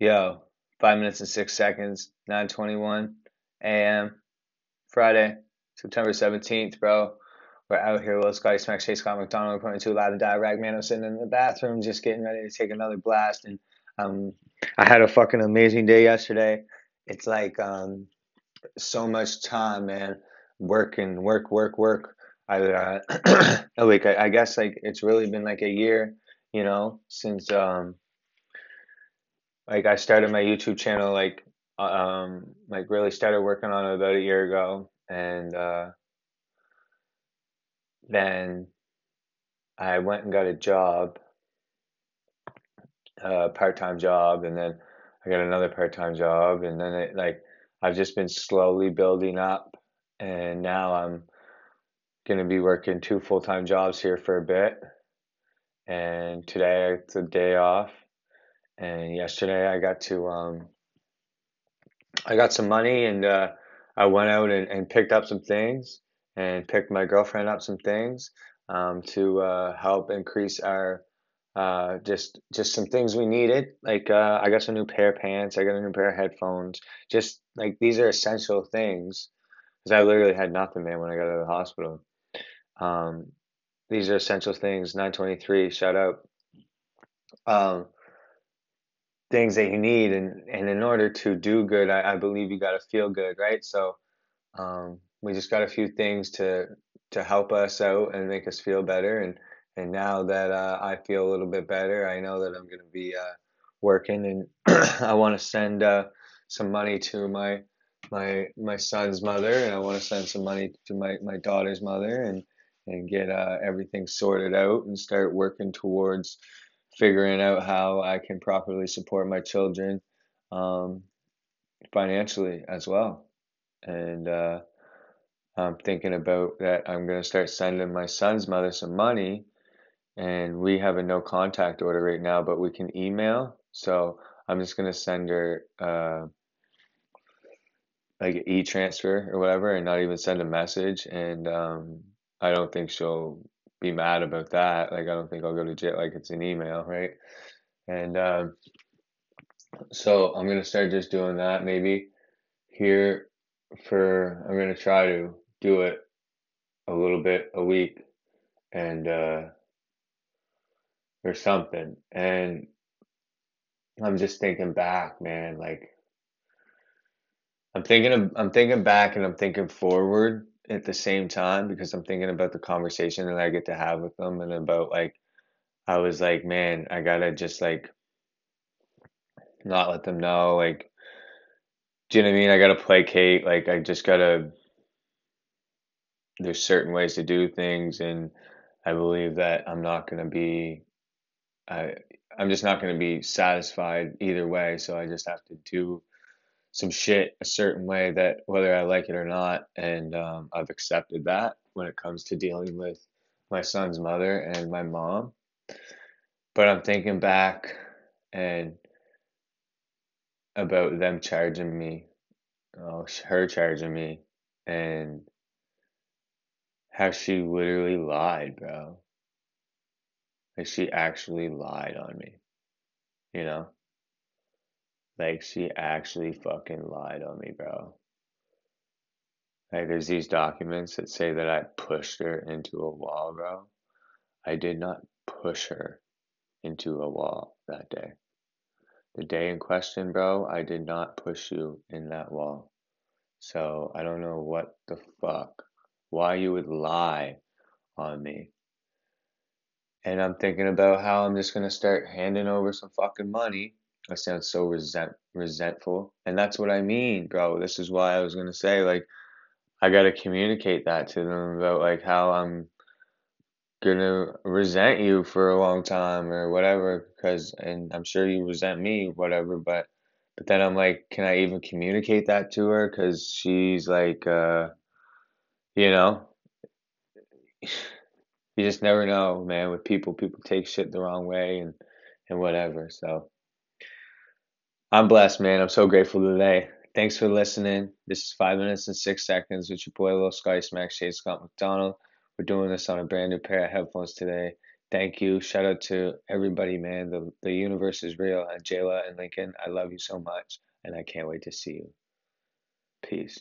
Yo, five minutes and six seconds, 9:21 a.m. Friday, September 17th, bro. We're out here with Scotty Smack, Chase Scott McDonald, according to live and direct. Man, I'm sitting in the bathroom just getting ready to take another blast. And um, I had a fucking amazing day yesterday. It's like um, so much time, man. Working, work, work, work. I, uh, like, I, I guess like it's really been like a year, you know, since um, like I started my YouTube channel like um like really started working on it about a year ago and uh then I went and got a job a part-time job and then I got another part-time job and then it like I've just been slowly building up and now I'm going to be working two full-time jobs here for a bit and today it's a day off and yesterday I got to um, I got some money and uh, I went out and, and picked up some things and picked my girlfriend up some things um, to uh, help increase our uh, just just some things we needed. Like uh, I got some new pair of pants, I got a new pair of headphones. Just like these are essential things because I literally had nothing, man, when I got out of the hospital. Um, these are essential things. 923, shout out. Um, things that you need and and in order to do good i, I believe you got to feel good right? So um, we just got a few things to to help us out and make us feel better and and now that uh, i feel a little bit better i know that i'm going to be uh, working and i want to send uh, some money to my my my son's mother and i want to send some money to my my daughter's mother and and get uh, everything sorted out and start working towards figuring out how I can properly support my children um, financially as well. And uh, I'm thinking about that I'm going to start sending my son's mother some money. And we have a no contact order right now, but we can email. So I'm just going to send her uh, like e transfer or whatever and not even send a message. And um, I don't think she'll be mad about that. Like I don't think I'll go to jail. Like it's an email, right? And um, so I'm gonna start just doing that. Maybe here for I'm gonna try to do it a little bit a week, and uh, or something. And I'm just thinking back, man. Like I'm thinking of I'm thinking back and I'm thinking forward at the same time because I'm thinking about the conversation that I get to have with them and about like I was like, man, I gotta just like not let them know, like, do you know what I mean? I gotta placate, like, I just gotta. There's certain ways to do things, and I believe that I'm not gonna be, I, I'm just not gonna be satisfied either way. So I just have to do some shit a certain way that whether I like it or not, and um, I've accepted that when it comes to dealing with my son's mother and my mom. But I'm thinking back and about them charging me, oh, her charging me, and how she literally lied, bro. Like she actually lied on me, you know? Like she actually fucking lied on me, bro. Like there's these documents that say that I pushed her into a wall, bro. I did not push her into a wall that day. The day in question, bro, I did not push you in that wall. So I don't know what the fuck, why you would lie on me. And I'm thinking about how I'm just gonna start handing over some fucking money I sound so resent resentful. And that's what I mean, bro. This is why I was gonna say, like, I gotta communicate that to them about like how I'm gonna resent you for a long time or whatever, because and I'm sure you resent me, whatever, but but then I'm like, can I even communicate that to her? Because she's like, uh, you know, you just never know, man. With people, people take shit the wrong way and and whatever. So. I'm blessed, man. I'm so grateful today. Thanks for listening. This is five minutes and six seconds with your boy, Little Scotty Smack Shade Scott McDonald. We're doing this on a brand new pair of headphones today. Thank you. Shout out to everybody, man. The the universe is real. And Jayla and Lincoln, I love you so much, and I can't wait to see you. Peace.